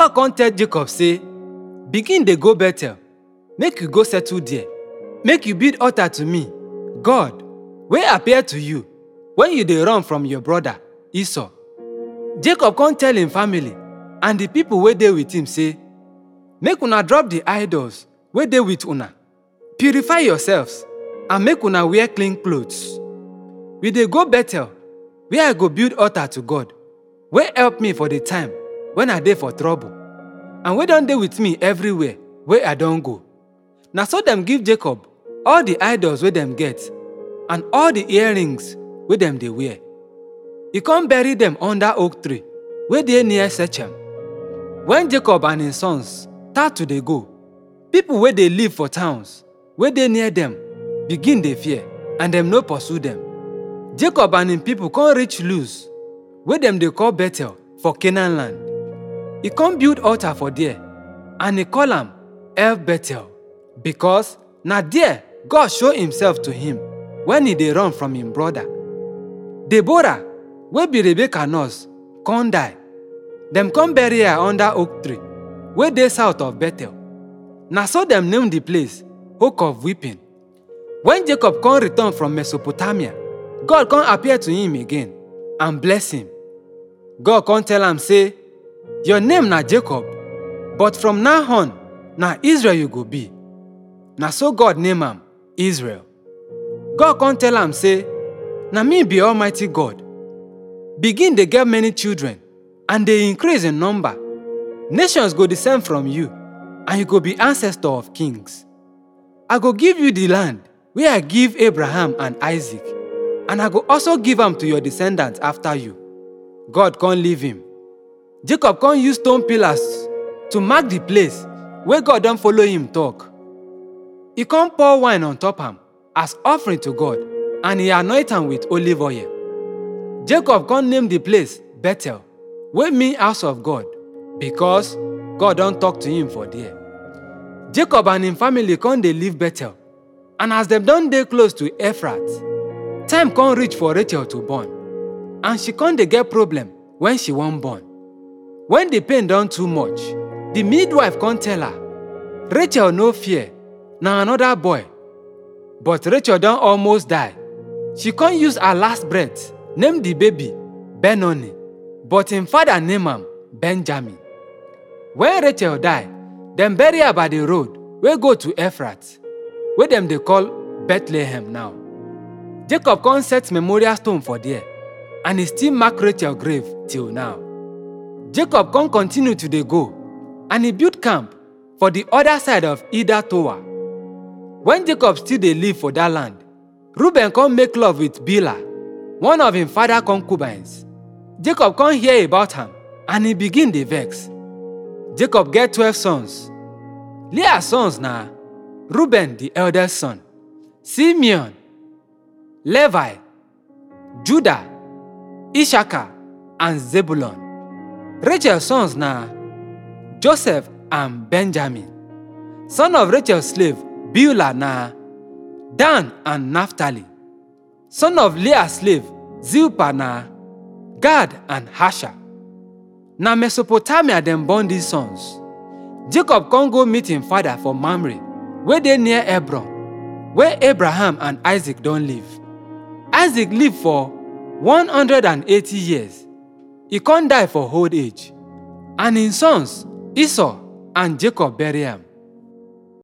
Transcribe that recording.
God come tell Jacob say, begin dey go Bethel, make you go settle there, make you build altar to me, God, wey appear to you when you dey run from your brother Esau. Jacob come tell him family and the people wey dey with him say, make una drop the idols wey dey with una, purify yourselves and make una wear clean clothes. We dey go Bethel, where I go build altar to God, wey help me for the time when I dey for trouble, and wey don dey with me everywhere wey I don go. Na so dem give Jacob all the idols wey dem get and all the earrings wey dem dey wear. E come bury dem under oak tree wey dey near Shechem. When Jacob and his sons start to dey go, people wey dey live for towns wey dey near dem begin dey fear and dem no pursue dem. Jacob and him people come reach Luz, wey dem dey call Bethel for Canaan land. E come build altar for there and e call am El Bethel because na there God show himself to him when he dey run from him brother. Deborah, wey be Rebecca nurse, come die. Dem come bury her under oak tree wey dey south of Bethel. Na so dem name the place Oak of Weeping. When Jacob come return from Mesopotamia, God come appear to him again and bless him. God come tell am say, your name na Jacob, but from now on, na Israel you go be. Na so God name am Israel. God come tell am say, na me be Almighty God. Begin dey get many children and dey increase in number. Nations go descend from you, and you go be ancestor of kings. I go give you the land wey I give Abraham and Isaac, and I go also give am to your descendants after you. God come leave him. Jacob come use stone pillars to mark the place wey God don follow him talk. He come pour wine on top am as offering to God, and he anoint am with olive oil. Jacob come name the place Bethel, wey mean house of God, because God don talk to him for there. Jacob and him family come dey live Bethel, and as dem don dey close to Ephrat, time come reach for Rachel to born, and she come dey get problem when she wan born. When the pain don too much, the midwife come tell her, Rachel no fear, na another boy. But Rachel don almost die. She come use her last breath name the baby Benoni, but him father name am Benjamin. When Rachel die, dem bury her by the road wey go to Ephrat, wey dem dey call Bethlehem now. Jacob come set memorial stone for there, and he still mark Rachel grave till now. Jacob come continue to dey go, and he built camp for the other side of Ida Tower. When Jacob still dey live for that land, Reuben come make love with Bilhah, one of him father concubines. Jacob come hear about am, and he begin dey vex. Jacob get twelve sons. Leah sons na Reuben the eldest son, Simeon, Levi, Judah, Issachar, and Zebulun. Rachel sons na Joseph and Benjamin. Son of Rachel's slave Bilhah na Dan and Naphtali. Son of Leah's slave Zilpah na Gad and Asher. Na Mesopotamia dem born these sons. Jacob come go meet him father for Mamre, wey dey near Hebron, where Abraham and Isaac don live. Isaac live for 180 years. He can't die for old age, and him sons Esau and Jacob bury am.